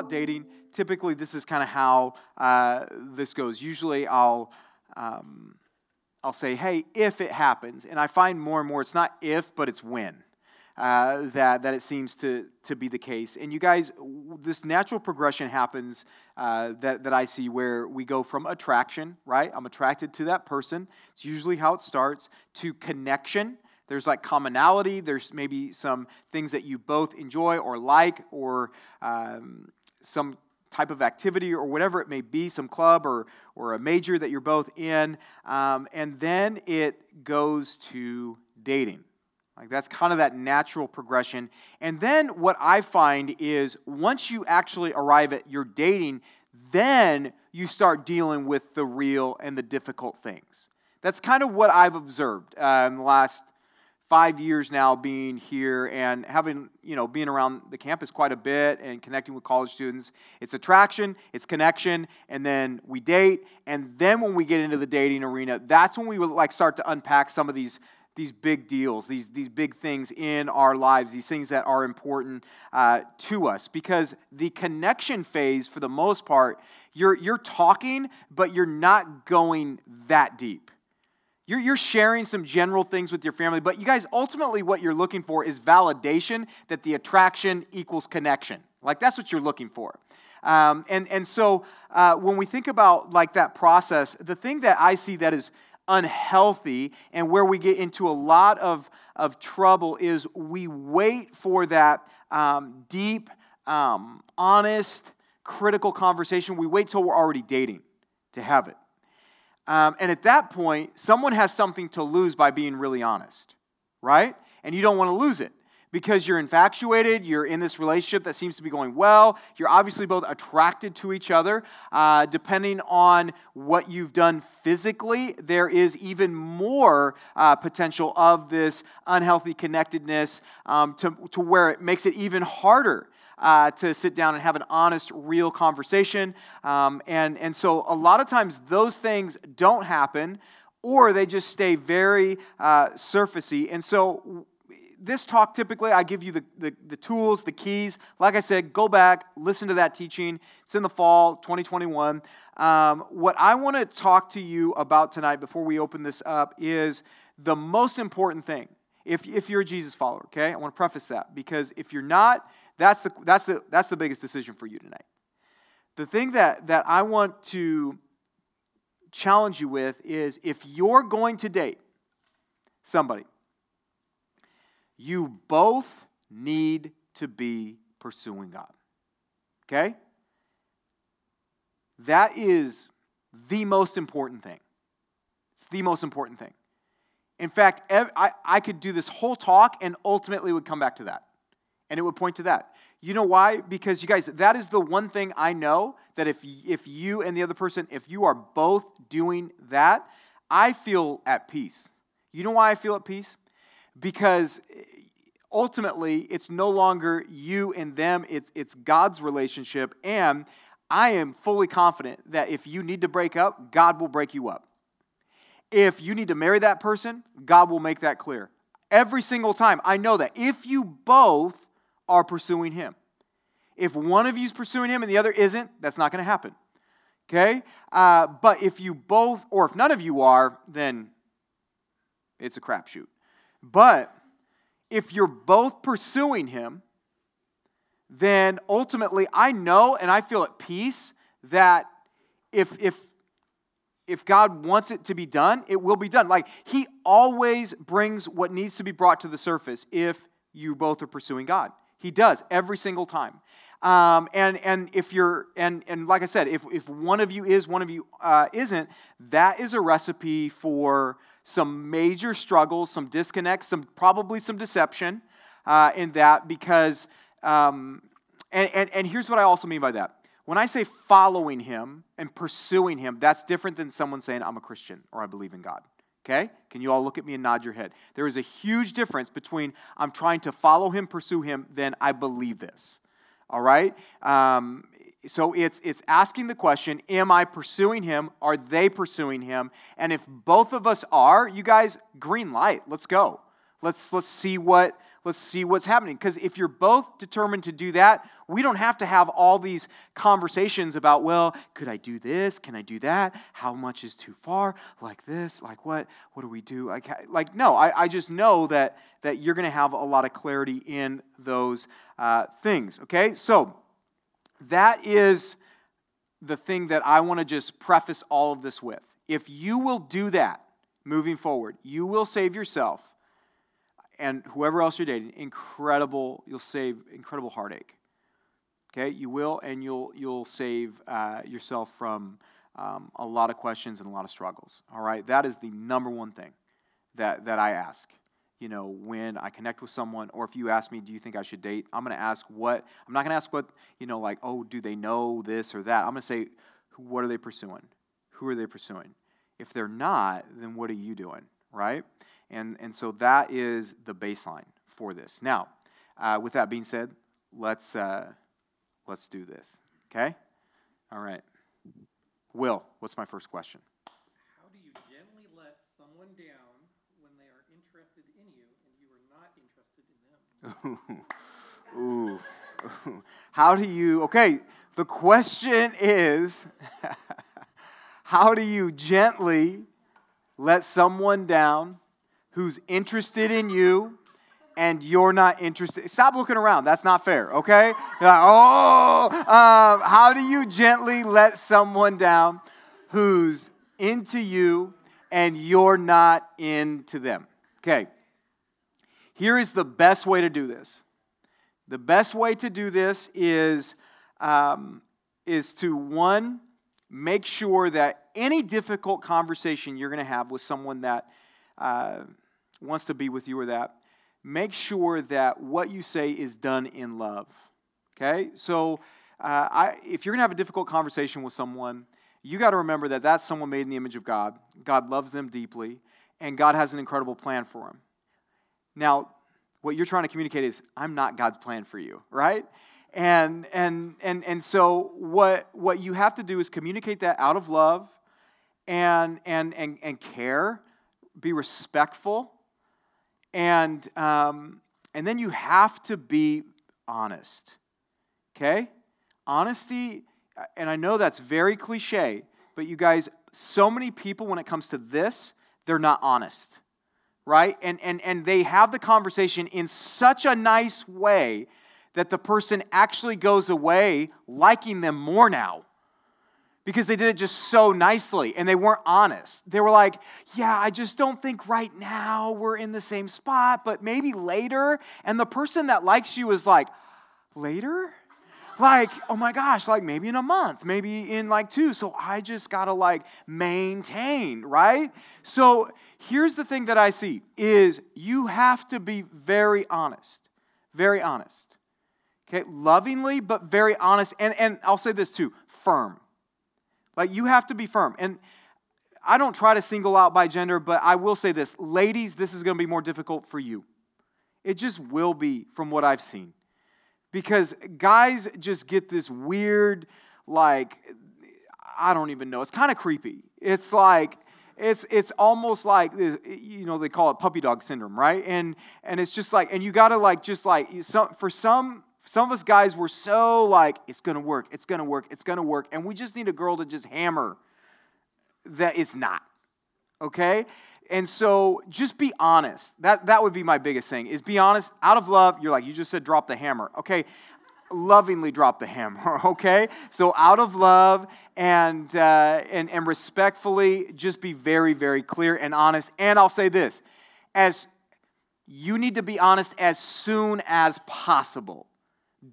about dating, typically this is kind of how uh, this goes. Usually I'll. Um, I'll say, hey, if it happens. And I find more and more it's not if, but it's when. Uh, that, that it seems to, to be the case. And you guys, this natural progression happens uh, that, that I see where we go from attraction, right? I'm attracted to that person. It's usually how it starts, to connection. There's like commonality. There's maybe some things that you both enjoy or like, or um, some type of activity or whatever it may be, some club or, or a major that you're both in. Um, and then it goes to dating. Like that's kind of that natural progression. And then what I find is once you actually arrive at your dating, then you start dealing with the real and the difficult things. That's kind of what I've observed uh, in the last five years now being here and having, you know, being around the campus quite a bit and connecting with college students. It's attraction, it's connection, and then we date. And then when we get into the dating arena, that's when we would like start to unpack some of these these big deals, these, these big things in our lives, these things that are important uh, to us. Because the connection phase, for the most part, you're, you're talking, but you're not going that deep. You're, you're sharing some general things with your family, but you guys, ultimately, what you're looking for is validation that the attraction equals connection. Like, that's what you're looking for. Um, and, and so, uh, when we think about like that process, the thing that I see that is unhealthy and where we get into a lot of, of trouble is we wait for that um, deep, um, honest, critical conversation. We wait till we're already dating to have it. Um, and at that point, someone has something to lose by being really honest, right? And you don't want to lose it because you're infatuated, you're in this relationship that seems to be going well, you're obviously both attracted to each other. Uh, depending on what you've done physically, there is even more uh, potential of this unhealthy connectedness um, to, to where it makes it even harder uh, to sit down and have an honest, real conversation. Um, and, and so a lot of times those things don't happen or they just stay very uh, surfacey. And so this talk typically i give you the, the, the, tools the keys. Like i said go back listen to that teaching. It's in the fall 2021 um, what i want to talk to you about tonight before we open this up is the most important thing. If, if you're a jesus follower okay? I want to preface that because if you're not that's the, that's, the, that's the biggest decision for you tonight. The thing that, that I want to challenge you with is if you're going to date somebody, you both need to be pursuing God. Okay? That is the most important thing. It's the most important thing. In fact, I, I could do this whole talk and ultimately would come back to that and it would point to that. You know why? Because you guys, that is the one thing I know that if if you and the other person, if you are both doing that, I feel at peace. You know why I feel at peace? Because eh, ultimately, it's no longer you and them, it's, it's God's relationship. And I am fully confident that if you need to break up, God will break you up. If you need to marry that person, God will make that clear. Every single time. I know that. If you both are pursuing Him. If one of you is pursuing Him and the other isn't, that's not going to happen. Okay? Uh, but if you both, or if none of you are, then it's a crapshoot. But if you're both pursuing Him, then ultimately I know and I feel at peace that if, if, if God wants it to be done, it will be done. Like He always brings what needs to be brought to the surface if you both are pursuing God. He does every single time. Um, and and if you're and and like I said, if if one of you is, one of you uh, isn't, that is a recipe for some major struggles, some disconnects, some probably some deception uh, in that because. Um, and, and, and here's what I also mean by that. When I say following him and pursuing him, that's different than someone saying, I'm a Christian or I believe in God. Okay? Can you all look at me and nod your head? There is a huge difference between I'm trying to follow him, pursue him, than I believe this. All right? Um, so it's, it's asking the question Am I pursuing him? Are they pursuing him? And if both of us are, you guys, green light, let's go. Let's, let's see what, let's see what's happening. Because if you're both determined to do that, we don't have to have all these conversations about, well, could I do this? Can I do that? How much is too far? Like this? Like what? What do we do? Like, like no, I, I just know that, that you're going to have a lot of clarity in those uh, things. Okay? So that is the thing that I want to just preface all of this with. If you will do that moving forward, you will save yourself and whoever else you're dating incredible you'll save incredible heartache. Okay? You will and you'll you'll save uh, yourself from um, a lot of questions and a lot of struggles. All right? That is the number one thing that that i ask you know when i connect with someone or if you ask me do you think i should date? I'm going to ask what i'm not going to ask what you know like oh do they know this or that? I'm going to say what are they pursuing? Who are they pursuing? If they're not then what are you doing? Right and, and so that is the baseline for this. Now, uh, with that being said, let's, uh, let's do this. Okay? All right. Will, what's my first question? How do you gently let someone down when they are interested in you and you are not interested in them? Ooh. How do you, okay, the question is how do you gently let someone down who's interested in you and you're not interested. Stop looking around. That's not fair, okay? Like, oh, um, how do you gently let someone down who's into you and you're not into them? Okay. Here is the best way to do this. The best way to do this is, um, is to one, make sure that any difficult conversation you're going to have with someone that uh, wants to be with you or that, make sure that what you say is done in love. Okay? So, uh, I, if you're going to have a difficult conversation with someone, you got to remember that that's someone made in the image of God. God loves them deeply, and God has an incredible plan for them. Now, what you're trying to communicate is, I'm not God's plan for you, right? And and and and so what what you have to do is communicate that out of love and and and, and care, be respectful, and, um, and then you have to be honest. Okay? Honesty, and I know that's very cliche, but you guys, so many people, when it comes to this, they're not honest. Right? And, and, and they have the conversation in such a nice way that the person actually goes away liking them more now because they did it just so nicely and they weren't honest. They were like, Yeah, I just don't think right now we're in the same spot, but maybe later. And the person that likes you is like, Later? Like, oh my gosh, like maybe in a month, maybe in like two. So I just gotta like maintain, right? So here's the thing that I see is you have to be very honest. Very honest. Okay, lovingly, but very honest. And, and I'll say this too firm like you have to be firm. And I don't try to single out by gender, but I will say this ladies, this is going to be more difficult for you. It just will be from what I've seen. Because guys just get this weird, like, I don't even know. It's kind of creepy. It's like, it's it's almost like eh, you know they call it puppy dog syndrome right and and it's just like and you gotta like just like some for some some of us guys were so like, it's gonna work, it's gonna work, it's gonna work, and we just need a girl to just hammer that it's not. Okay? And so just be honest. That, that would be my biggest thing is be honest. Out of love, you're like, you just said drop the hammer. Okay, lovingly drop the hammer, okay? So out of love and, uh, and, and respectfully, just be very, very clear and honest. And I'll say this, as you need to be honest as soon as possible.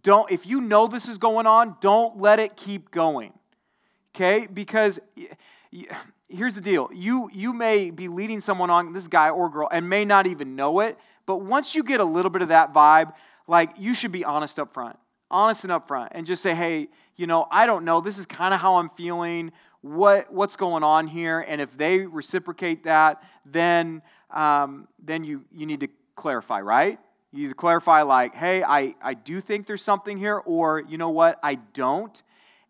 Don't, if you know this is going on, don't let it keep going. Okay? Because here's the deal you, you may be leading someone on, this guy or girl, and may not even know it. But once you get a little bit of that vibe, like you should be honest up front. Honest and up front, and just say, hey, you know, I don't know. This is kind of how I'm feeling. What, what's going on here? And if they reciprocate that, then, um, then you, you need to clarify, right? You either clarify, like, hey, I, I do think there's something here, or you know what, I don't.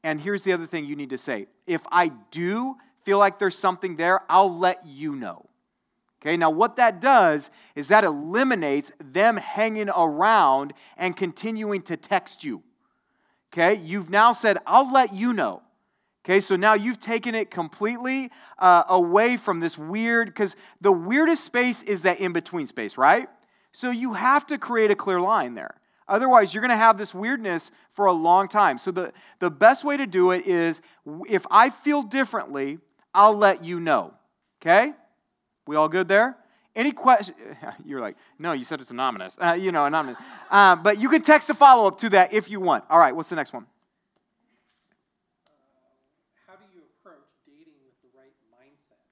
And here's the other thing you need to say if I do feel like there's something there, I'll let you know. Okay, now what that does is that eliminates them hanging around and continuing to text you. Okay, you've now said, I'll let you know. Okay, so now you've taken it completely uh, away from this weird, because the weirdest space is that in between space, right? So you have to create a clear line there. Otherwise, you're going to have this weirdness for a long time. So the, the best way to do it is if I feel differently, I'll let you know. Okay? We all good there? Any question? You're like, no, you said it's anonymous. Uh, you know, anonymous. Uh, but you can text a follow up to that if you want. All right, what's the next one? How do you approach dating with the right mindset?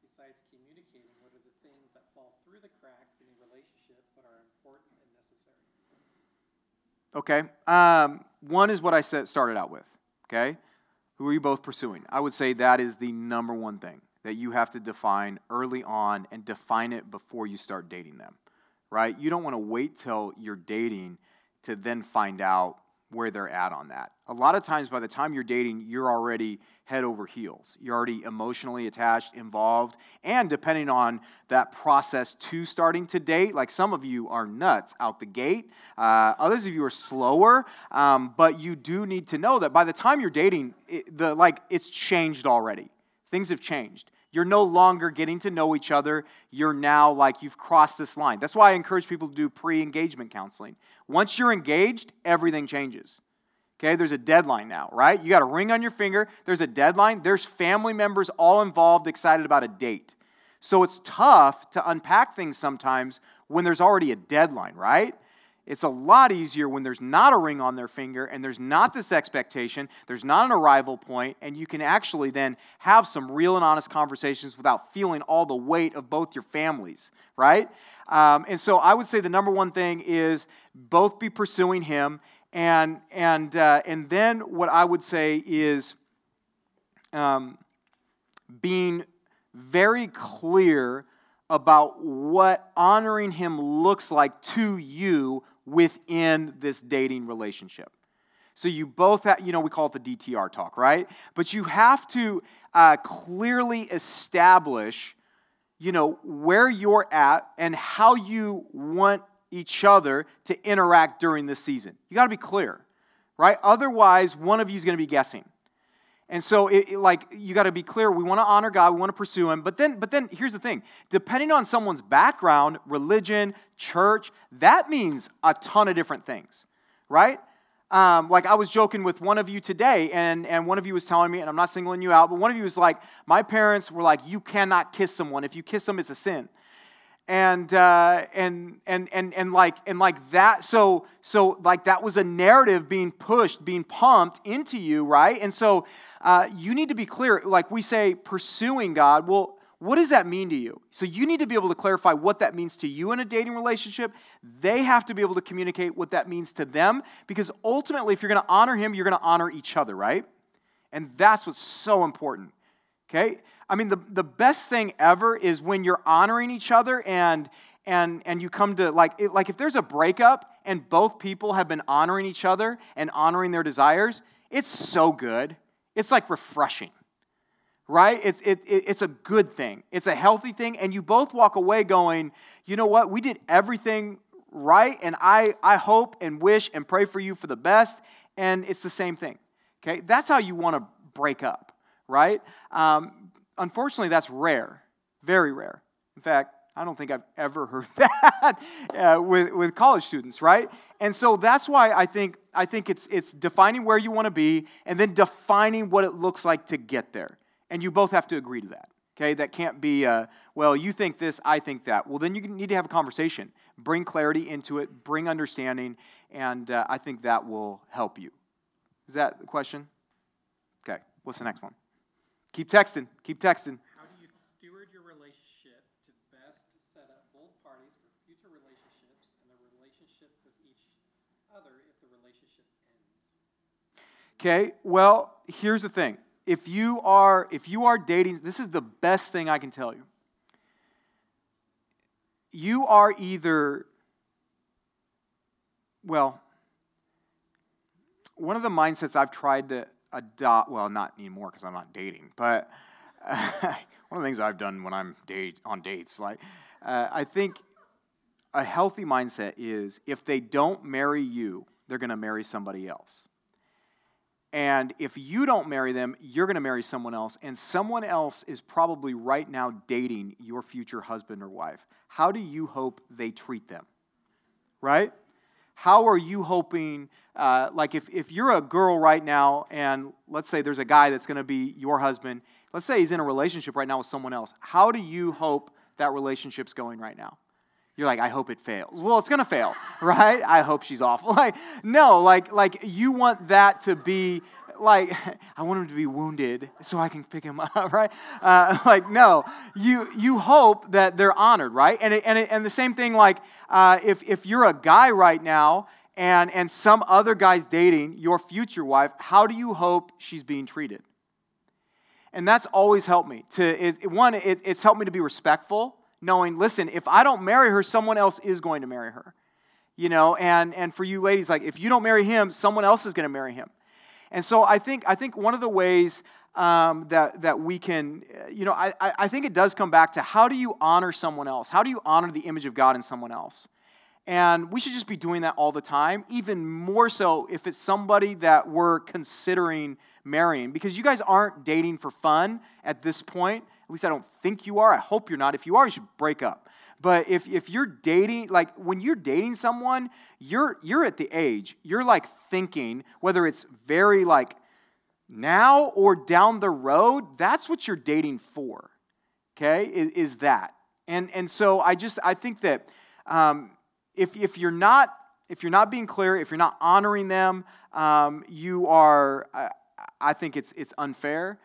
Besides communicating, what are the things that fall through the cracks in a relationship but are important and necessary? Okay. Um, one is what I said started out with. Okay. Who are you both pursuing? I would say that is the number one thing that you have to define early on and define it before you start dating them, right? You don't want to wait till you're dating to then find out where they're at on that. A lot of times, by the time you're dating, you're already head over heels. You're already emotionally attached, involved, and depending on that process to starting to date, like some of you are nuts out the gate, uh, others of you are slower, um, but you do need to know that by the time you're dating, it, the like it's changed already. Things have changed. You're no longer getting to know each other. You're now like you've crossed this line. That's why I encourage people to do pre engagement counseling. Once you're engaged, everything changes. Okay, there's a deadline now, right? You got a ring on your finger, there's a deadline, there's family members all involved, excited about a date. So it's tough to unpack things sometimes when there's already a deadline, right? It's a lot easier when there's not a ring on their finger and there's not this expectation, there's not an arrival point, and you can actually then have some real and honest conversations without feeling all the weight of both your families, right? Um, and so I would say the number one thing is both be pursuing Him, and and uh, and then what I would say is um, being very clear about what honoring Him looks like to you within this dating relationship. So you both have, you know, we call it the DTR talk, right? But you have to uh, clearly establish, you know, where you're at and how you want each other to interact during this season. You got to be clear, right? Otherwise, one of you is going to be guessing. And so, it, it, like, you got to be clear. We want to honor God. We want to pursue Him. But then, but then, here's the thing: depending on someone's background, religion, church, that means a ton of different things, right? Um, like I was joking with one of you today, and, and one of you was telling me, and I'm not singling you out, but one of you was like, my parents were like, you cannot kiss someone. If you kiss them, it's a sin and uh, and and and and like and like that. So so like that was a narrative being pushed, being pumped into you, right? And so uh, you need to be clear. Like we say, pursuing God. Well, what does that mean to you? So you need to be able to clarify what that means to you in a dating relationship. They have to be able to communicate what that means to them because ultimately, if you're going to honor Him, you're going to honor each other, right? And that's what's so important. Okay? I mean, the, the best thing ever is when you're honoring each other and and and you come to like it, like if there's a breakup and both people have been honoring each other and honoring their desires, it's so good. It's like refreshing. Right? It's it, it, it's a good thing. It's a healthy thing and you both walk away going, "You know what? We did everything right and I I hope and wish and pray for you for the best." And it's the same thing. Okay? That's how you want to break up right? Um, unfortunately, that's rare, very rare. In fact, I don't think I've ever heard that uh, with, with college students, right? And so that's why I think, I think it's, it's defining where you want to be and then defining what it looks like to get there. And you both have to agree to that, okay? That can't be, uh, well, you think this, I think that. Well, then you need to have a conversation. Bring clarity into it, bring understanding, and uh, I think that will help you. Is that the question? Okay, what's the next one? Keep texting. Keep texting. How do you steward your relationship to best set up both parties for future relationships and the relationship with each other if the relationship ends? Okay, well, here's the thing. If you are if you are dating, this is the best thing I can tell you. You are either well, one of the mindsets I've tried to adopt, well, not anymore because I'm not dating, but uh, one of the things I've done when I'm date on dates. Like, uh, I think a healthy mindset is if they don't marry you, they're going to marry somebody else. And if you don't marry them, you're going to marry someone else. And someone else is probably right now dating your future husband or wife. How do you hope they treat them? Right? How are you hoping, uh, like if, if you're a girl right now, and let's say there's a guy that's going to be your husband, let's say he's in a relationship right now with someone else, how do you hope that relationship's going right now? You're like, I hope it fails. Well, it's gonna fail, right? I hope she's awful. Like, no, like, like you want that to be like, I want him to be wounded so I can pick him up, right? Uh, like, no, you you hope that they're honored, right? And it, and it, and the same thing, like, uh, if if you're a guy right now and and some other guy's dating your future wife, how do you hope she's being treated? And that's always helped me to it, one. It, it's helped me to be respectful knowing, listen, if I don't marry her, someone else is going to marry her. You know, and, and for you ladies, like if you don't marry him, someone else is going to marry him. And so I think, I think one of the ways um, that, that we can, you know, I, I think it does come back to how do you honor someone else? How do you honor the image of God in someone else? And we should just be doing that all the time, even more so if it's somebody that we're considering marrying, because you guys aren't dating for fun at this point. At least I don't think you are. I hope you're not. If you are, you should break up. But if, if you're dating, like when you're dating someone, you're you're at the age, you're like thinking, whether it's very like now or down the road, that's what you're dating for. Okay? Is, is that. And and so I just I think that um, if if you're not if you're not being clear, if you're not honoring them, um, you are I, I think it's it's unfair.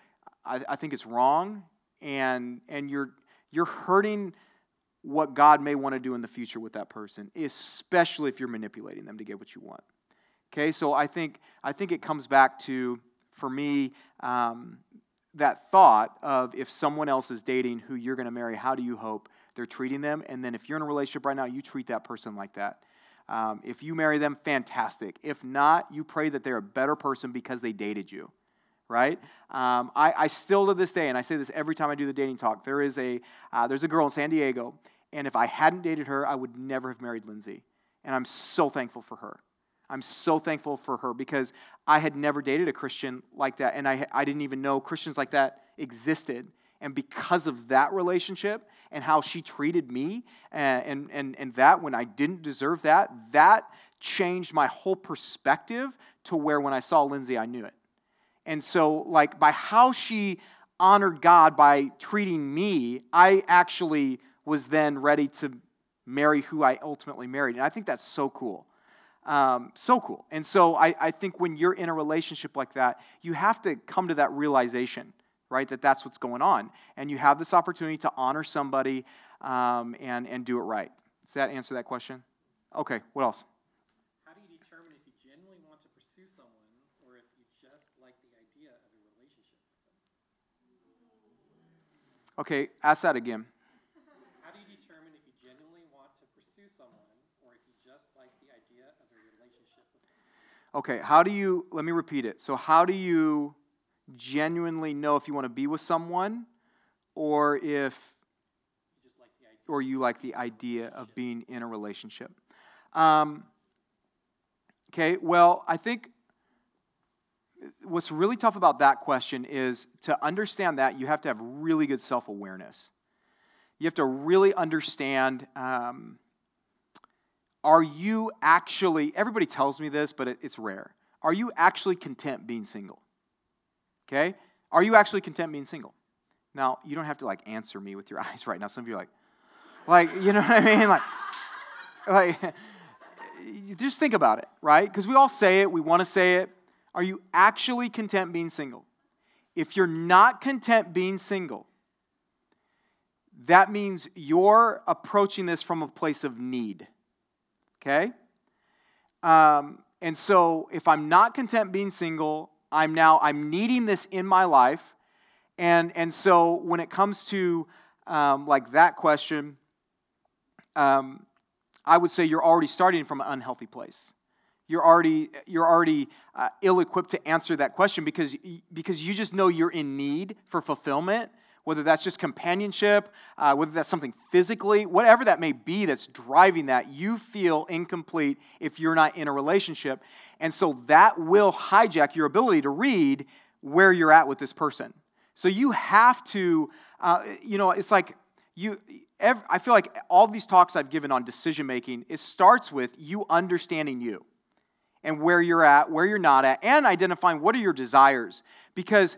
I, I think it's wrong and and you're you're hurting what God may want to do in the future with that person, especially if you're manipulating them to get what you want. Okay, so I think I think it comes back to for me um, that thought of if someone else is dating who you're going to marry, how do you hope they're treating them? And then if you're in a relationship right now, you treat that person like that. Um, if you marry them, fantastic. If not, you pray that they're a better person because they dated you right? Um, I, I, still to this day, and I say this every time I do the dating talk, there is a uh, there's a girl in San Diego, and if I hadn't dated her, I would never have married Lindsay, and I'm so thankful for her. I'm so thankful for her because I had never dated a Christian like that, and I I didn't even know Christians like that existed. And because of that relationship and how she treated me, and, and, and, and that when I didn't deserve that, that changed my whole perspective to where when I saw Lindsay, I knew it. And so, like, by how she honored God by treating me, I actually was then ready to marry who I ultimately married. And I think that's so cool. Um, so cool. And so I, I think when you're in a relationship like that, you have to come to that realization, right, that that's what's going on. And you have this opportunity to honor somebody um, and, and do it right. Does that answer that question? Okay, what else? How do you determine if you genuinely want to pursue someone or if you just like the idea of a relationship? Okay, ask that again. How do you determine if you genuinely want to pursue someone or if you just like the idea of a relationship with them? Okay, how do you, let me repeat it. So, how do you genuinely know if you want to be with someone or if, you like or you like the idea of being in a relationship? Um, okay, well, I think what's really tough about that question is to understand that you have to have really good self awareness. You have to really understand um, are you actually, everybody tells me this, but it, it's rare. Are you actually content being single? Okay? Are you actually content being single? Now, you don't have to like answer me with your eyes right now. Some of you are like, like, you know what I mean? Like, like, just think about it, right? Because we all say it, we want to say it, are you actually content being single? If you're not content being single, that means you're approaching this from a place of need. Okay? Um, and so if I'm not content being single, I'm now I'm needing this in my life. And and so when it comes to um, like that question, um, I would say you're already starting from an unhealthy place you're already, you're already uh, ill equipped to answer that question because, because you just know you're in need for fulfillment whether that's just companionship, uh, whether that's something physically, whatever that may be that's driving that, you feel incomplete if you're not in a relationship. And so that will hijack your ability to read where you're at with this person. So you have to, uh, you know, it's like you. Every, I feel like all these talks I've given on decision making, it starts with you understanding you and where you're at, where you're not at, and identifying what are your desires. Because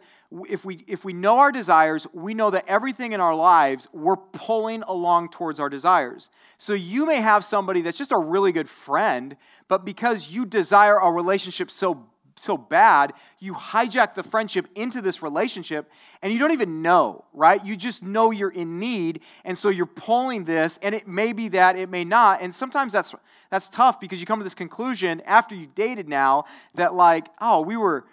if we, if we know our desires, we know that everything in our lives, we're pulling along towards our desires. So you may have somebody that's just a really good friend, but because you desire a relationship so so bad, you hijack the friendship into this relationship and you don't even know, right? You just know you're in need and so you're pulling this and it may be that, it may not. And sometimes that's that's tough because you come to this conclusion after you dated now that like, oh, we were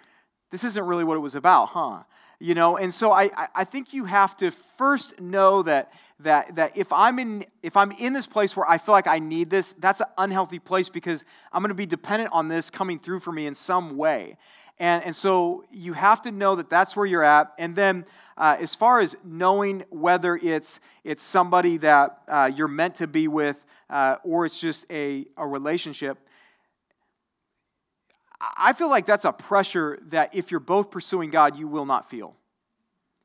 this isn't really what it was about, huh? You know, and so I, I think you have to first know that, that, that if, I'm in, if I'm in this place where I feel like I need this, that's an unhealthy place because I'm going to be dependent on this coming through for me in some way. And, and so you have to know that that's where you're at. And then, uh, as far as knowing whether it's, it's somebody that uh, you're meant to be with uh, or it's just a, a relationship, I feel like that's a pressure that if you're both pursuing God, you will not feel.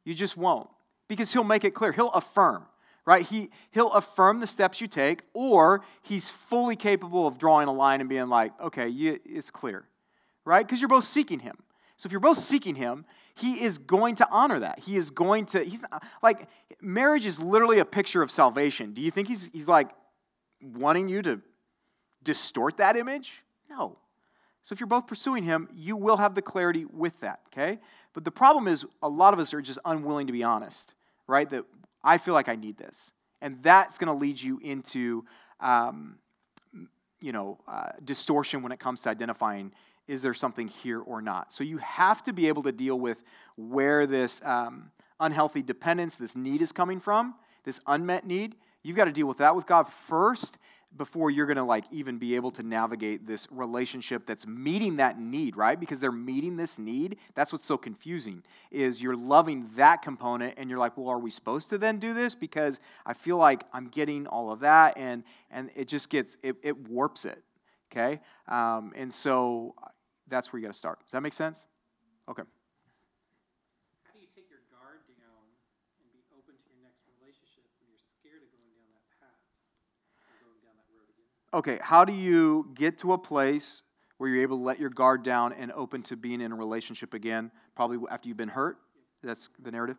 You just won't. Because He'll make it clear, He'll affirm, right? He, he'll affirm the steps you take, or He's fully capable of drawing a line and being like, okay, you, it's clear, right? Because you're both seeking Him. So if you're both seeking Him, He is going to honor that. He is going to, He's not, like, marriage is literally a picture of salvation. Do you think He's, he's like wanting you to distort that image? No. So if you're both pursuing Him, you will have the clarity with that, okay? But the problem is, a lot of us are just unwilling to be honest, right? That I feel like I need this. And that's going to lead you into, um, you know, uh, distortion when it comes to identifying is there something here or not. So you have to be able to deal with where this um, unhealthy dependence, this need is coming from, this unmet need. You've got to deal with that with God first before you're going to like even be able to navigate this relationship that's meeting that need right? Because they're meeting this need that's what's so confusing is you're loving that component and you're like well are we supposed to then do this? Because i feel like i'm getting all of that and and it just gets it, it warps it okay? Um, and so that's where you got to start. Does that make sense? Okay okay, how do you get to a place where you're able to let your guard down and open to being in a relationship again? Probably after you've been hurt. That's the narrative.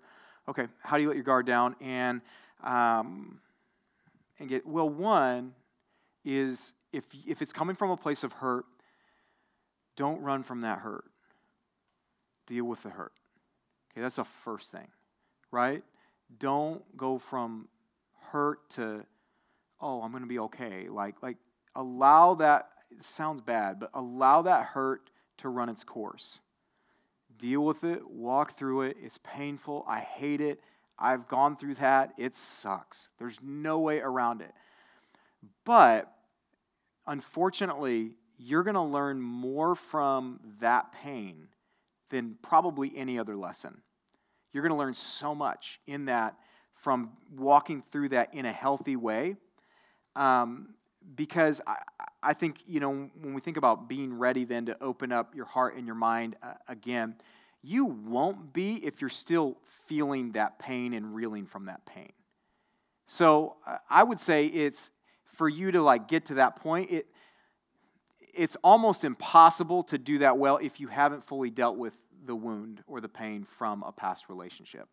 Okay, how do you let your guard down and um, and get well? One is if if it's coming from a place of hurt, don't run from that hurt. Deal with the hurt. Okay, that's the first thing, right? Don't go from hurt to oh, I'm going to be okay. Like, like allow that, sounds bad, but allow that hurt to run its course. Deal with it, walk through it. It's painful. I hate it. I've gone through that. It sucks. There's no way around it. But unfortunately, you're going to learn more from that pain than probably any other lesson. You're going to learn so much in that from walking through that in a healthy way um, because I, I think, you know, when we think about being ready then to open up your heart and your mind uh, again, you won't be if you're still feeling that pain and reeling from that pain. So uh, I would say it's for you to like get to that point, it, it's almost impossible to do that well if you haven't fully dealt with the wound or the pain from a past relationship.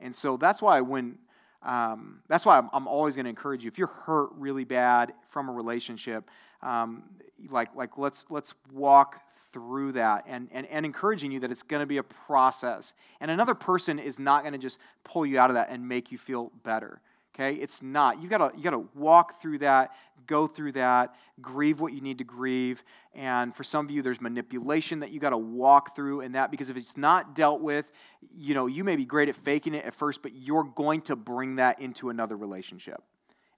And so that's why when um, that's why I'm, I'm always going to encourage you. If you're hurt really bad from a relationship, um, like like let's let's walk through that and, and, and encouraging you that it's going to be a process. And another person is not going to just pull you out of that and make you feel better. Okay? It's not. You gotta you gotta walk through that, go through that, grieve what you need to grieve. And for some of you, there's manipulation that you gotta walk through in that because if it's not dealt with, you know, you may be great at faking it at first, but you're going to bring that into another relationship.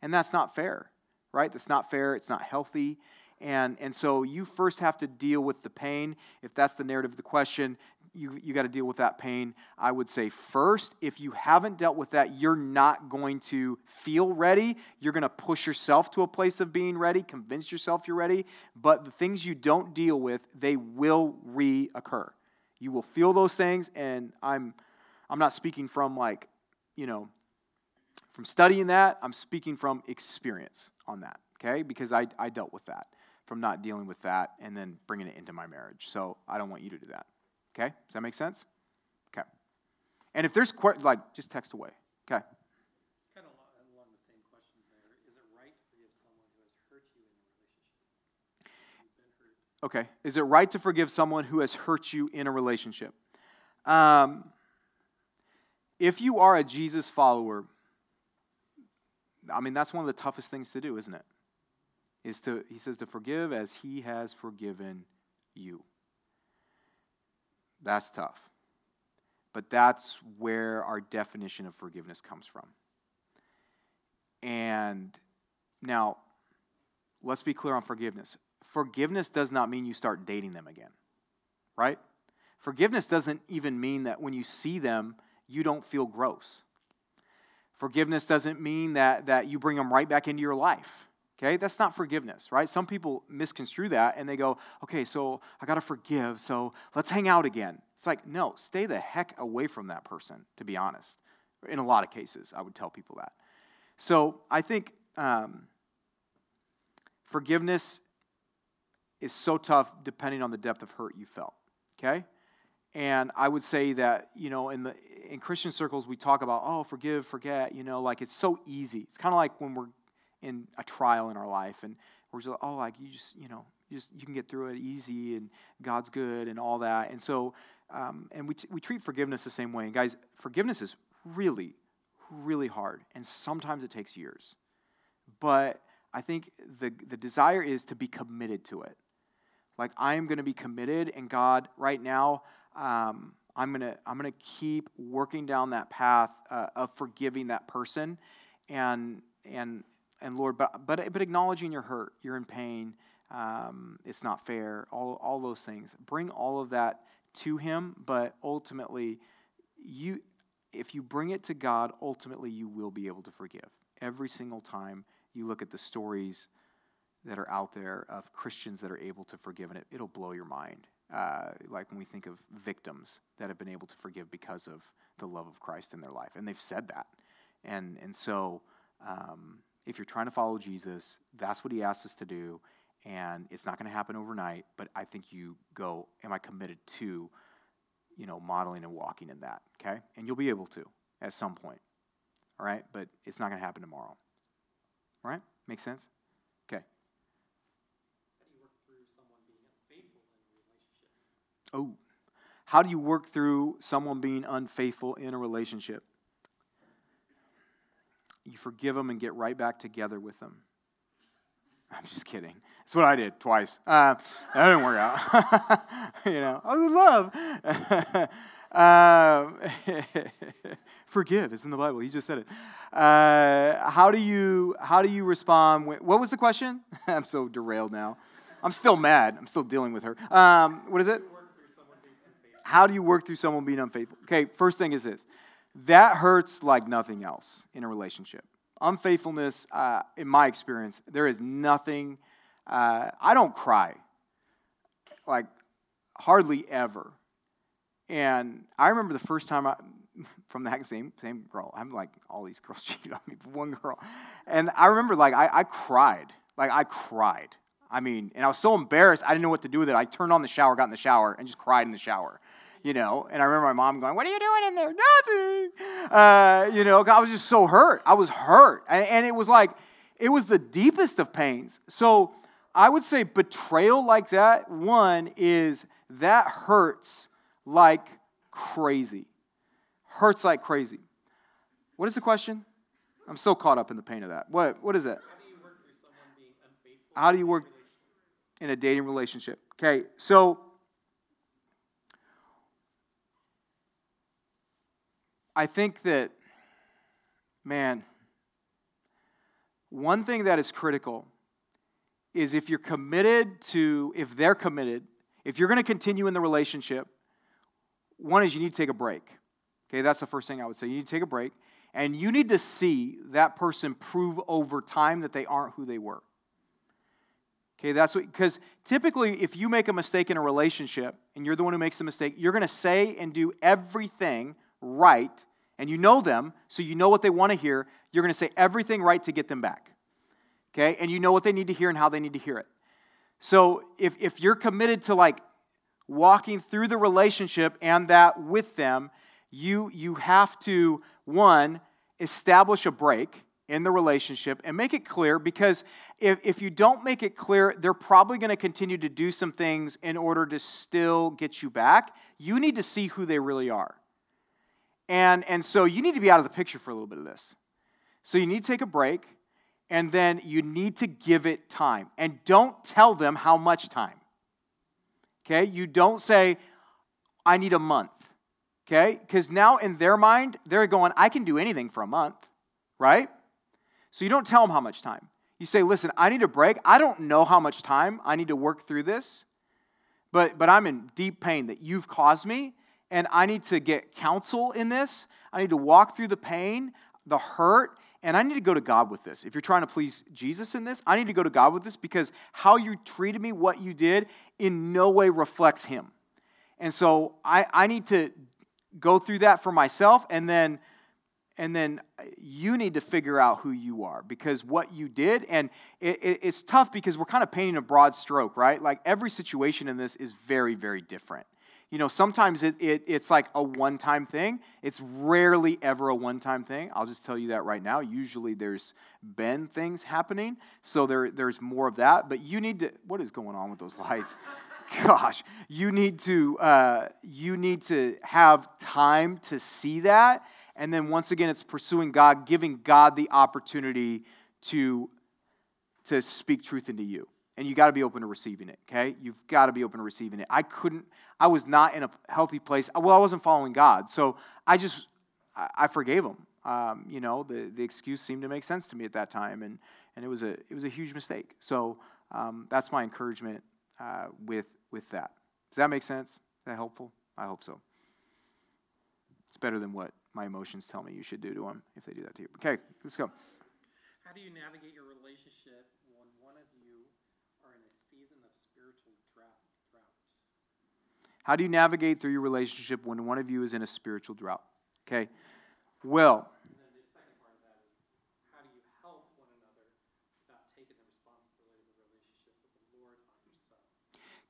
And that's not fair, right? That's not fair, it's not healthy. And, and so you first have to deal with the pain. If that's the narrative of the question, you, you got to deal with that pain. I would say first, if you haven't dealt with that, you're not going to feel ready. You're going to push yourself to a place of being ready, convince yourself you're ready. But the things you don't deal with, they will reoccur. You will feel those things, and I'm, I'm not speaking from like, you know, from studying that. I'm speaking from experience on that, okay? Because I, I dealt with that from not dealing with that and then bringing it into my marriage. So I don't want you to do that. Okay? Does that make sense? Okay. And if there's, que- like, just text away. Okay. Kind of along, the same questions there. Is it right to forgive someone who has hurt you in a relationship? Okay. Is it right to forgive someone who has hurt you in a relationship? Um, if you are a Jesus follower, I mean, that's one of the toughest things to do, isn't it? Is to, he says, to forgive as he has forgiven you. That's tough. But that's where our definition of forgiveness comes from. And now, let's be clear on forgiveness. Forgiveness does not mean you start dating them again, right? Forgiveness doesn't even mean that when you see them, you don't feel gross. Forgiveness doesn't mean that, that you bring them right back into your life. Okay, that's not forgiveness, right? Some people misconstrue that and they go, okay, so I got to forgive, so let's hang out again. It's like, no, stay the heck away from that person, to be honest. In a lot of cases, I would tell people that. So I think um, forgiveness is so tough depending on the depth of hurt you felt, okay? And I would say that, you know, in the in Christian circles we talk about, oh, forgive, forget, you know, like it's so easy. It's kind of like when we're in a trial in our life and we're just like, oh, like you just, you know, you just you can get through it easy and God's good and all that. And so um, and we, t- we treat forgiveness the same way. And guys, forgiveness is really, really hard. And sometimes it takes years. But I think the, the desire is to be committed to it. Like, I am going to be committed, and God, right now, um, I'm going to I'm gonna keep working down that path uh, of forgiving that person. And, and, and Lord, but, but, but acknowledging your hurt, you're in pain, um, it's not fair, all, all those things. Bring all of that to him, but ultimately, you, if you bring it to God, ultimately you will be able to forgive. Every single time you look at the stories that are out there of Christians that are able to forgive, and it, it'll blow your mind. Uh, like when we think of victims that have been able to forgive because of the love of Christ in their life, and they've said that. And, and so, um, if you're trying to follow Jesus, that's what he asks us to do and it's not going to happen overnight but i think you go am i committed to you know modeling and walking in that? Okay? And you'll be able to at some point. All right but it's not going to happen tomorrow. All right make sense? Okay. Oh how do you work through someone being unfaithful in a relationship you forgive them and get right back together with them I'm just kidding. That's what I did twice. Uh, that didn't work out. you know, I would love. uh, forgive. It's in the Bible. He just said it. Uh, how do you how do you respond? When, what was the question? I'm so derailed now. I'm still mad. I'm still dealing with her. Um, what is it? How do you work through someone being unfaithful? Okay, first thing is this. That hurts like nothing else in a relationship unfaithfulness, uh, in my experience, there is nothing. Uh, I don't cry, like hardly ever. And I remember the first time I, from that same same girl. I'm like, all these girls cheated on me, but one girl. And I remember, like, I, I cried, like I cried. I mean, and I was so embarrassed, I didn't know what to do with it. I turned on the shower, got in the shower, and just cried in the shower you know. And I remember my mom going, What are you doing in there? Nothing. Uh, you know, I was just so hurt. I was hurt. And, and it was like, it was the deepest of pains. So I would say betrayal like that, one, is that hurts like crazy. Hurts like crazy. What is the question? I'm so caught up in the pain of that. What, what is it? How do you work in a dating relationship? Okay, so I think that, man, one thing that is critical is if you're committed to, if they're committed, if you're going to continue in the relationship, one is you need to take a break. Okay, that's the first thing I would say. You need to take a break, and you need to see that person prove over time that they aren't who they were. Okay, that's what, because typically, if you make a mistake in a relationship and you're the one who makes the mistake, you're going to say and do everything right, and you know them, so you know what they want to hear. You're going to say everything right to get them back. Okay, and you know what they need to hear and how they need to hear it. So if, if you're committed to like walking through the relationship and that with them, you, you have to, one, establish a break in the relationship and make it clear because if, if you don't make it clear, they're probably going to continue to do some things in order to still get you back. You need to see who they really are. And, and so you need to be out of the picture for a little bit of this. So you need to take a break and then you need to give it time. And don't tell them how much time. Okay? You don't say, I need a month. Okay? Because now in their mind, they're going, I can do anything for a month, right? So you don't tell them how much time. You say, listen, I need a break. I don't know how much time I need to work through this, but, but I'm in deep pain that you've caused me, and I need to get counsel in this. I need to walk through the pain, the hurt, and I need to go to God with this. If you're trying to please Jesus in this, I need to go to God with this because how you treated me, what you did, in no way reflects Him. And so I, I need to go through that for myself, and then and then you need to figure out who you are because what you did and it, it, it's tough because we're kind of painting a broad stroke right like every situation in this is very very different you know sometimes it, it it's like a one-time thing. It's rarely ever a one-time thing. I'll just tell you that right now. Usually there's been things happening so there, there's more of that. But you need to what is going on with those lights? Gosh you need to uh, you need to have time to see that. And then once again, it's pursuing God, giving God the opportunity to, to speak truth into you. And you got to be open to receiving it, okay? You've got to be open to receiving it. I couldn't, I was not in a healthy place. Well, I wasn't following God. So I just, I, forgave him. Um, you know, the, the excuse seemed to make sense to me at that time. And, and it, was a, it was a huge mistake. So um, that's my encouragement uh, with, with that. Does that make sense? Is that helpful? I hope so. It's better than what my emotions tell me you should do to them if they do that to you. Okay, let's go. How do you navigate your relationship when one of you are in a season of spiritual drought? How do you navigate through your relationship when one of you is in a spiritual drought? Okay, well.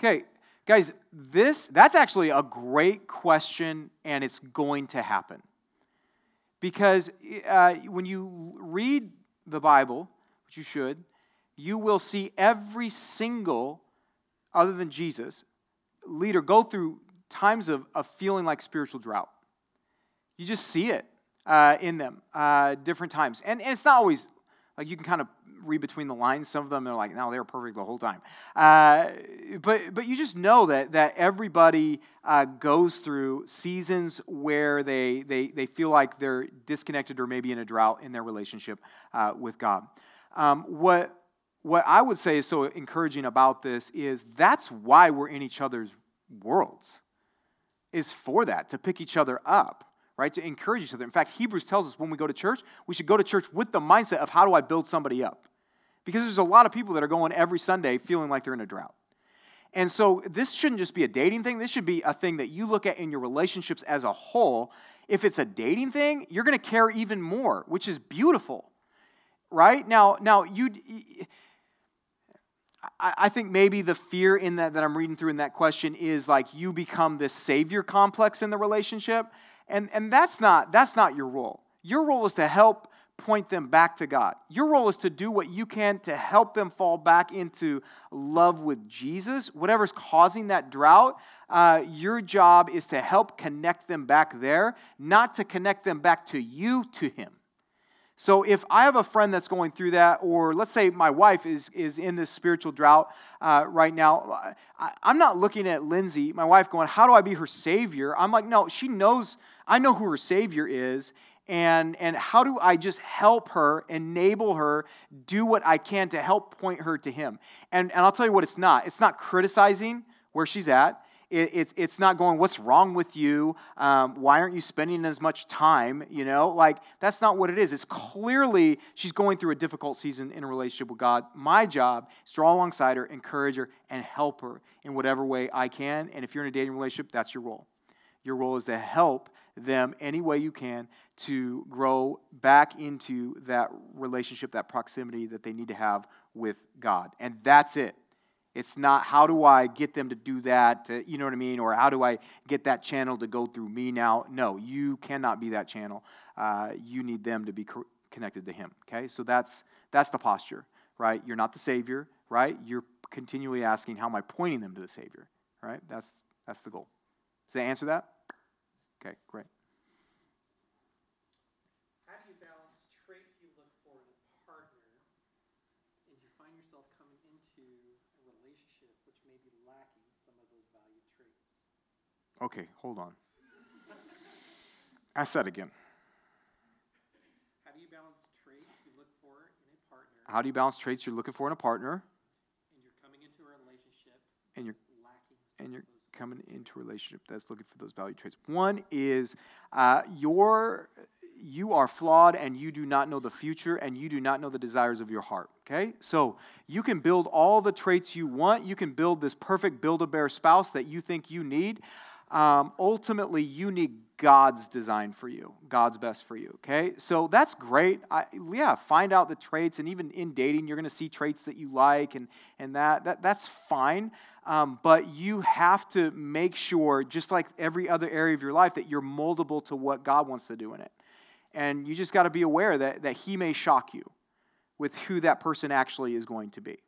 Okay, guys, this that's actually a great question and it's going to happen. Because uh, when you read the Bible, which you should, you will see every single, other than Jesus, leader go through times of, of feeling like spiritual drought. You just see it uh, in them uh, different times. And, and it's not always like you can kind of read between the lines. Some of them they're like, no, they were perfect the whole time. Uh, but, but you just know that, that everybody uh, goes through seasons where they, they, they feel like they're disconnected or maybe in a drought in their relationship uh, with God. Um, what, what I would say is so encouraging about this is that's why we're in each other's worlds, is for that, to pick each other up right? To encourage each other. In fact, Hebrews tells us when we go to church, we should go to church with the mindset of how do I build somebody up? Because there's a lot of people that are going every Sunday feeling like they're in a drought. And so this shouldn't just be a dating thing. This should be a thing that you look at in your relationships as a whole. If it's a dating thing, you're going to care even more, which is beautiful. Right? Now, now you I think maybe the fear in that that I'm reading through in that question is like you become this savior complex in the relationship. And, and that's, not, that's not your role. Your role is to help point them back to God. Your role is to do what you can to help them fall back into love with Jesus. Whatever's causing that drought, uh, your job is to help connect them back there, not to connect them back to you, to Him. So if I have a friend that's going through that, or let's say my wife is, is in this spiritual drought uh, right now, I, I'm not looking at Lindsay, my wife, going, How do I be her savior? I'm like, No, she knows, I know who her savior is. And, and how do I just help her, enable her, do what I can to help point her to him? And, and I'll tell you what it's not. It's not criticizing where she's at. It, it's, it's not going, what's wrong with you? Um, why aren't you spending as much time? You know, like that's not what it is. It's clearly she's going through a difficult season in a relationship with God. My job is to draw alongside her, encourage her, and help her in whatever way I can. And if you're in a dating relationship, that's your role. Your role is to help them any way you can to grow back into that relationship, that proximity that they need to have with God. And that's it. It's not how do I get them to do that, to, you know what I mean? Or how do I get that channel to go through me now? No, you cannot be that channel. Uh, you need them to be co- connected to Him, okay? So that's, that's the posture, right? You're not the Savior, right? You're continually asking, how am I pointing them to the Savior, right? That's, that's the goal. Does that answer that? Okay, great. How do you balance traits you look for in a partner and you find yourself coming into a relationship which may be lacking some of those valued traits? Okay, hold on. Ask that again. How do you balance traits you look for in a partner How do you balance traits you're looking for in a partner and you're coming into a relationship and you're that's lacking some and you're coming into a relationship that's looking for those value traits. One is uh, your you are flawed and you do not know the future and you do not know the desires of your heart. Okay, so you can build all the traits you want. You can build this perfect build-a-bear spouse that you think you need. Um, ultimately, you need God's design for you, God's best for you. Okay, so that's great. I, yeah, find out the traits, and even in dating, you're going to see traits that you like, and and that that that's fine. Um, but you have to make sure, just like every other area of your life, that you're moldable to what God wants to do in it. And you just got to be aware that that He may shock you with who that person actually is going to be.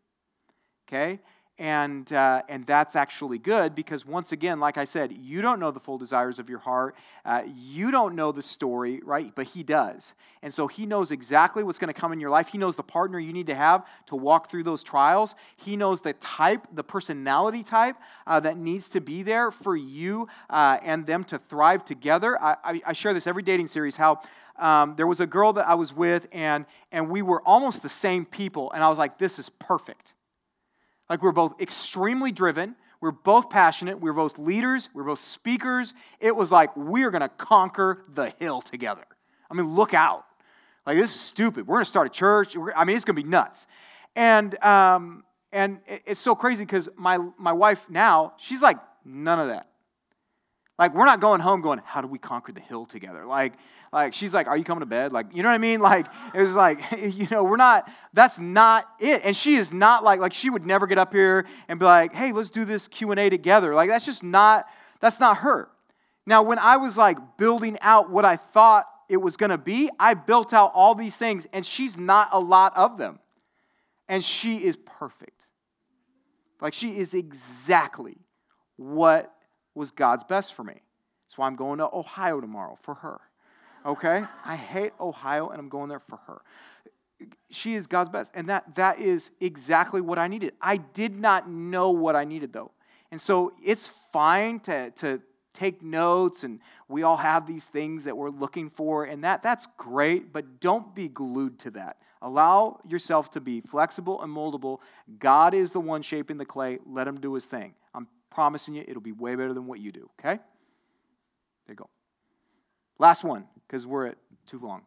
Okay? And, uh, and that's actually good because, once again, like I said, you don't know the full desires of your heart. Uh, you don't know the story, right? But He does. And so He knows exactly what's going to come in your life. He knows the partner you need to have to walk through those trials. He knows the type, the personality type uh, that needs to be there for you uh, and them to thrive together. I, I, I share this every dating series how um, there was a girl that I was with, and, and we were almost the same people. And I was like, this is perfect. Like, we're both extremely driven. We're both passionate. We're both leaders. We're both speakers. It was like, we're going to conquer the hill together. I mean, look out. Like, this is stupid. We're going to start a church. I mean, it's going to be nuts. And, um, and it's so crazy because my, my wife now, she's like, none of that. Like, we're not going home going, how do we conquer the hill together? Like, like she's like, are you coming to bed? Like, you know what I mean? Like, it was like, you know, we're not, that's not it. And she is not like, like she would never get up here and be like, hey, let's do this Q&A together. Like, that's just not, that's not her. Now, when I was like building out what I thought it was going to be, I built out all these things and she's not a lot of them. And she is perfect. Like, she is exactly what was God's best for me. That's why I'm going to Ohio tomorrow for her. Okay? I hate Ohio and I'm going there for her. She is God's best. And that, that is exactly what I needed. I did not know what I needed though. And so it's fine to, to take notes and we all have these things that we're looking for and that that's great, but don't be glued to that. Allow yourself to be flexible and moldable. God is the one shaping the clay. Let him do his thing. Promising you it'll be way better than what you do, okay? There you go. Last one, because we're at too long.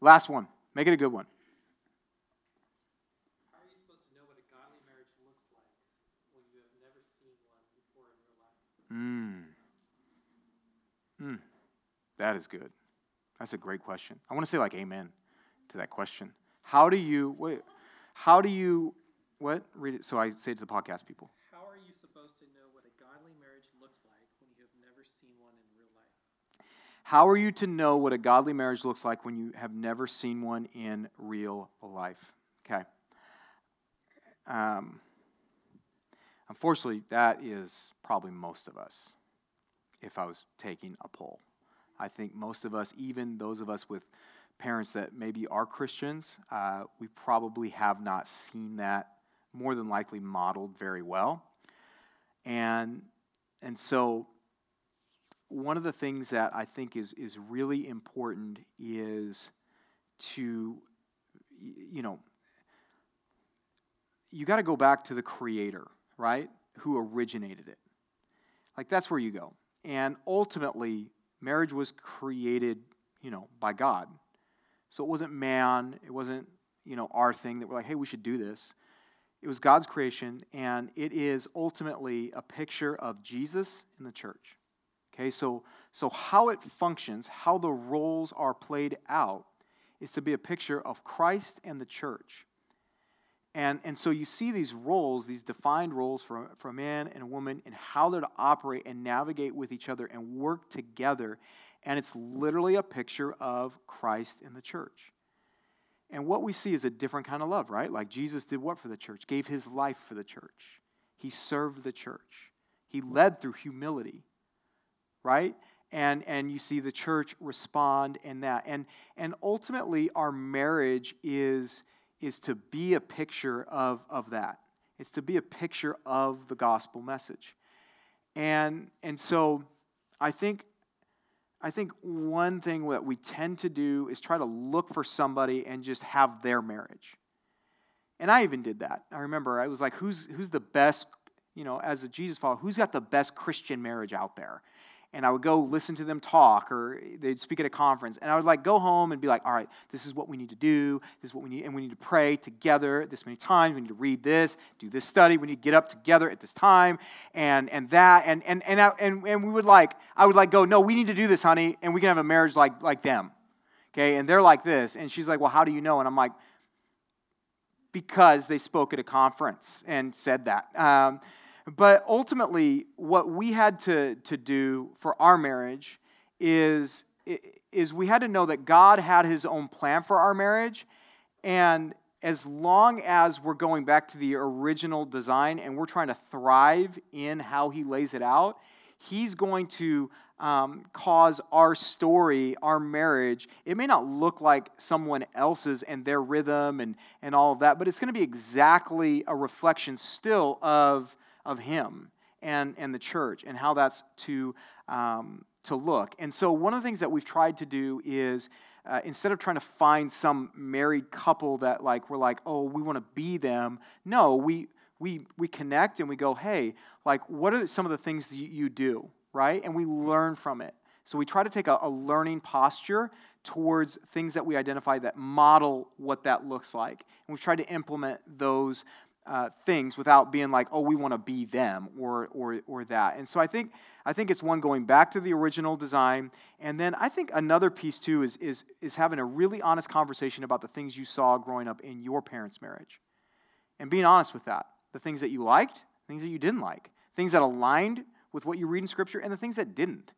Last one. Make it a good one. How are you supposed to know what a godly marriage looks like when you have never seen one before in your life? Mm. Mm. That is good. That's a great question. I want to say like amen to that question. How do you wait, how do you what? Read it so I say to the podcast people. How are you supposed to know what a godly marriage looks like when you have never seen one in real life? How are you to know what a godly marriage looks like when you have never seen one in real life? Okay. Um, unfortunately, that is probably most of us, if I was taking a poll. I think most of us, even those of us with parents that maybe are Christians, uh, we probably have not seen that more than likely modeled very well. And, and so one of the things that I think is, is really important is to, you know, you got to go back to the creator, right? who originated it. Like that's where you go. And ultimately, marriage was created, you know, by God. So it wasn't man, it wasn't, you know, our thing that we're like, hey, we should do this. It was God's creation, and it is ultimately a picture of Jesus in the church. Okay, so, so how it functions, how the roles are played out, is to be a picture of Christ and the church. And, and so you see these roles, these defined roles for, for a man and a woman, and how they're to operate and navigate with each other and work together. And it's literally a picture of Christ and the church. And what we see is a different kind of love, right? Like Jesus did what for the church? Gave his life for the church. He served the church. He led through humility, right? And, and you see the church respond in that. And, and ultimately, our marriage is is to be a picture of, of that. It's to be a picture of the gospel message. And, and so I think, I think one thing that we tend to do is try to look for somebody and just have their marriage. And I even did that. I remember I was like, who's, who's the best, you know, as a Jesus follower, who's got the best Christian marriage out there? And I would go listen to them talk or they'd speak at a conference. And I would like go home and be like, all right, this is what we need to do. This is what we need. And we need to pray together this many times. We need to read this, do this study. We need to get up together at this time and, and that. And, and, and, I, and, and we would like, I would like go, no, we need to do this, honey. And we can have a marriage like, like them. Okay. And they're like this. And she's like, well, how do you know? And I'm like, because they spoke at a conference and said that. Um, but ultimately, what we had to, to do for our marriage is, is we had to know that God had his own plan for our marriage. And as long as we're going back to the original design and we're trying to thrive in how he lays it out, he's going to um, cause our story, our marriage, it may not look like someone else's and their rhythm and, and all of that, but it's going to be exactly a reflection still of of Him and, and the church and how that's to, um, to look. And so, one of the things that we've tried to do is uh, instead of trying to find some married couple that, like, we're like, oh, we want to be them, no, we, we, we connect and we go, hey, like, what are some of the things you, you do, right? And we learn from it. So we try to take a, a, learning posture towards things that we identify that model what that looks like. And we've tried to implement those uh, things without being like, oh, we want to be them or, or, or that. And so I think, I think it's one going back to the original design. And then I think another piece too is, is, is having a really honest conversation about the things you saw growing up in your parents' marriage. And being honest with that. The things that you liked, things that you didn't like, things that aligned with what you read in Scripture, and the things that didn't.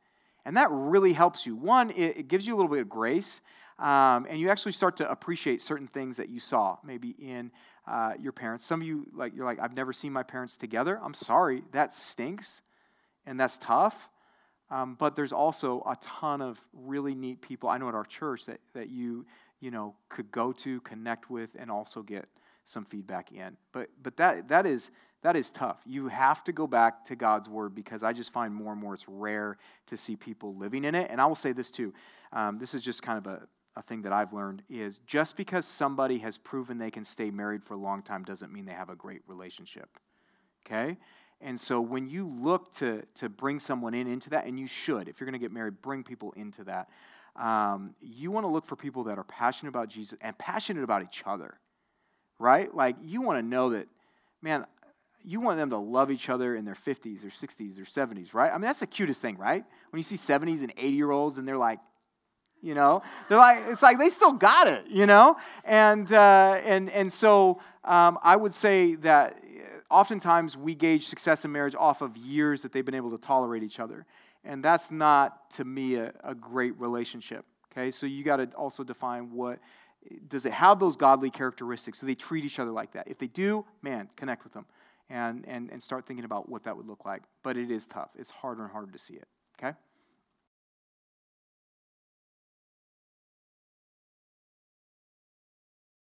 And that really helps you. One, it, it gives you a little bit of grace, um, and you actually start to appreciate certain things that you saw maybe in uh, your parents. Some of you, like, you're like, I've never seen my parents together. I'm sorry, that stinks and that's tough. Um, but there's also a ton of really neat people I know at our church that, that you, you know, could go to, connect with, and also get some feedback in. But, but that, that, is, that is tough. You have to go back to God's word because I just find more and more it's rare to see people living in it. And I will say this too. Um, this is just kind of a, a thing that I've learned is just because somebody has proven they can stay married for a long time doesn't mean they have a great relationship. Okay? And so when you look to, to bring someone in into that, and you should, if you're going to get married, bring people into that. Um, you want to look for people that are passionate about Jesus and passionate about each other, right? Like you want to know that, man, you want them to love each other in their 50s or 60s or 70s, right? I mean, that's the cutest thing, right? When you see 70s and 80 year olds and they're like, you know? They're like it's like they still got it you know? And uh, and and so um, i would say that uh, oftentimes we gauge success in marriage off of years that they've been able to tolerate each other. And that's not to me a, a great relationship okay? So you got to also define what does it have those godly characteristics? Do they treat each other like that? If they do man connect with them and and, and start thinking about what that would look like. But it is tough. It's harder and harder to see it okay